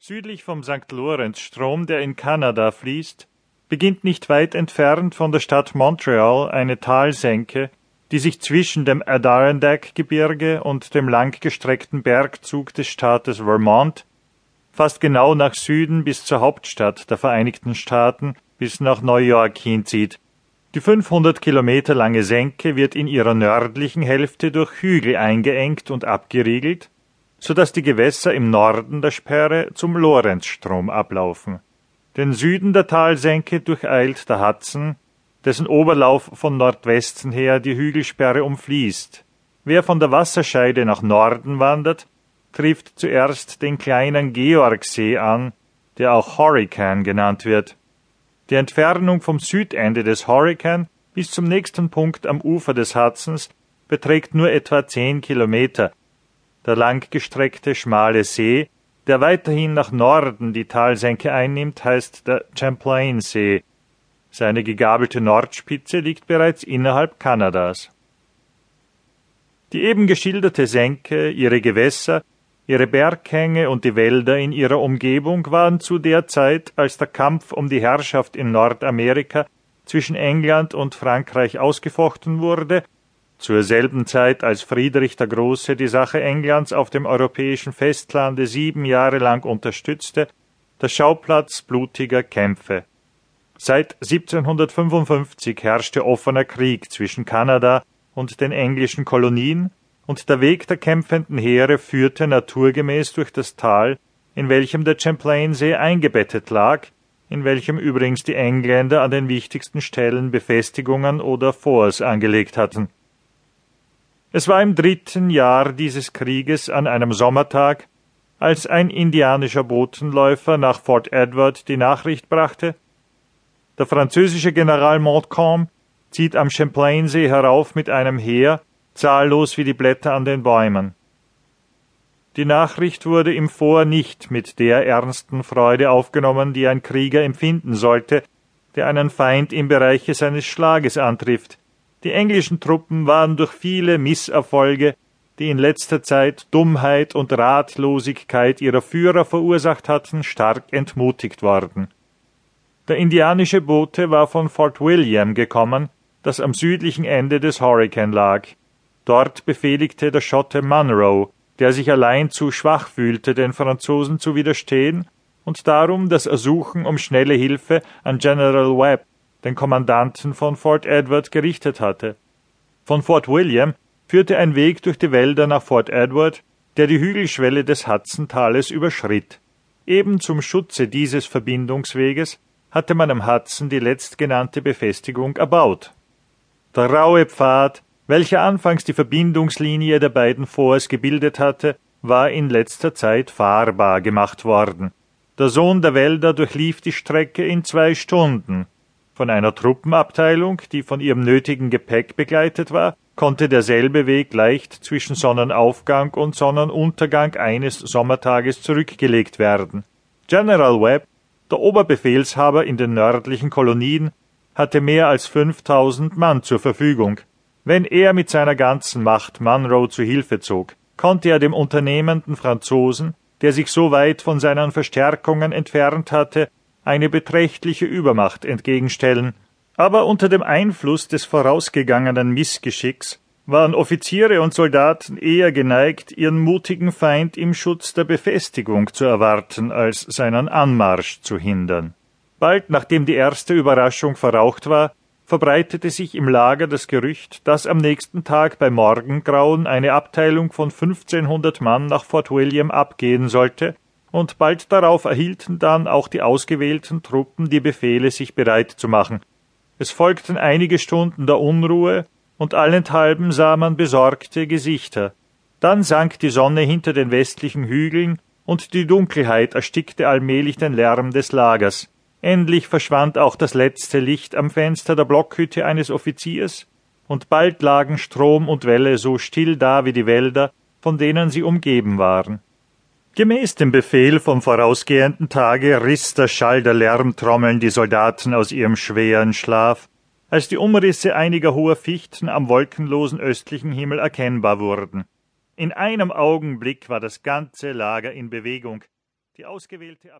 Südlich vom St. Lorenzstrom, der in Kanada fließt, beginnt nicht weit entfernt von der Stadt Montreal eine Talsenke, die sich zwischen dem Adirondack-Gebirge und dem langgestreckten Bergzug des Staates Vermont fast genau nach Süden bis zur Hauptstadt der Vereinigten Staaten bis nach New York hinzieht. Die 500 Kilometer lange Senke wird in ihrer nördlichen Hälfte durch Hügel eingeengt und abgeriegelt, so dass die Gewässer im Norden der Sperre zum Lorenzstrom ablaufen. Den Süden der Talsenke durcheilt der Hudson, dessen Oberlauf von Nordwesten her die Hügelsperre umfließt. Wer von der Wasserscheide nach Norden wandert, trifft zuerst den kleinen Georgsee an, der auch Hurricane genannt wird. Die Entfernung vom Südende des Hurricane bis zum nächsten Punkt am Ufer des Hudsons beträgt nur etwa zehn Kilometer. Der langgestreckte schmale See, der weiterhin nach Norden die Talsenke einnimmt, heißt der Champlain See. Seine gegabelte Nordspitze liegt bereits innerhalb Kanadas. Die eben geschilderte Senke, ihre Gewässer, ihre Berghänge und die Wälder in ihrer Umgebung waren zu der Zeit, als der Kampf um die Herrschaft in Nordamerika zwischen England und Frankreich ausgefochten wurde, zur selben Zeit, als Friedrich der Große die Sache Englands auf dem europäischen Festlande sieben Jahre lang unterstützte, der Schauplatz blutiger Kämpfe. Seit 1755 herrschte offener Krieg zwischen Kanada und den englischen Kolonien, und der Weg der kämpfenden Heere führte naturgemäß durch das Tal, in welchem der Champlainsee eingebettet lag, in welchem übrigens die Engländer an den wichtigsten Stellen Befestigungen oder Forts angelegt hatten. Es war im dritten Jahr dieses Krieges an einem Sommertag, als ein indianischer Botenläufer nach Fort Edward die Nachricht brachte, der französische General Montcalm zieht am Champlainsee herauf mit einem Heer, zahllos wie die Blätter an den Bäumen. Die Nachricht wurde im Vor nicht mit der ernsten Freude aufgenommen, die ein Krieger empfinden sollte, der einen Feind im Bereiche seines Schlages antrifft. Die englischen Truppen waren durch viele Misserfolge, die in letzter Zeit Dummheit und Ratlosigkeit ihrer Führer verursacht hatten, stark entmutigt worden. Der indianische Bote war von Fort William gekommen, das am südlichen Ende des Hurricane lag. Dort befehligte der Schotte Munro, der sich allein zu schwach fühlte, den Franzosen zu widerstehen und darum das Ersuchen um schnelle Hilfe an General Webb, den Kommandanten von Fort Edward, gerichtet hatte. Von Fort William führte ein Weg durch die Wälder nach Fort Edward, der die Hügelschwelle des Hudson-Tales überschritt. Eben zum Schutze dieses Verbindungsweges hatte man am Hudson die letztgenannte Befestigung erbaut. Der raue Pfad, welcher anfangs die Verbindungslinie der beiden Forts gebildet hatte, war in letzter Zeit fahrbar gemacht worden. Der Sohn der Wälder durchlief die Strecke in zwei Stunden. Von einer Truppenabteilung, die von ihrem nötigen Gepäck begleitet war, konnte derselbe Weg leicht zwischen Sonnenaufgang und Sonnenuntergang eines Sommertages zurückgelegt werden. General Webb, der Oberbefehlshaber in den nördlichen Kolonien, hatte mehr als 5000 Mann zur Verfügung. Wenn er mit seiner ganzen Macht Munro zu Hilfe zog, konnte er dem unternehmenden Franzosen, der sich so weit von seinen Verstärkungen entfernt hatte, eine beträchtliche Übermacht entgegenstellen. Aber unter dem Einfluss des vorausgegangenen Missgeschicks waren Offiziere und Soldaten eher geneigt, ihren mutigen Feind im Schutz der Befestigung zu erwarten, als seinen Anmarsch zu hindern. Bald nachdem die erste Überraschung verraucht war, verbreitete sich im Lager das Gerücht, dass am nächsten Tag bei Morgengrauen eine Abteilung von 1500 Mann nach Fort William abgehen sollte, und bald darauf erhielten dann auch die ausgewählten Truppen die Befehle, sich bereit zu machen. Es folgten einige Stunden der Unruhe, und allenthalben sah man besorgte Gesichter. Dann sank die Sonne hinter den westlichen Hügeln, und die Dunkelheit erstickte allmählich den Lärm des Lagers. Endlich verschwand auch das letzte Licht am Fenster der Blockhütte eines Offiziers, und bald lagen Strom und Welle so still da wie die Wälder, von denen sie umgeben waren. Gemäß dem Befehl vom vorausgehenden Tage riss der Schall der Lärmtrommeln die Soldaten aus ihrem schweren Schlaf, als die Umrisse einiger hoher Fichten am wolkenlosen östlichen Himmel erkennbar wurden. In einem Augenblick war das ganze Lager in Bewegung. Die ausgewählte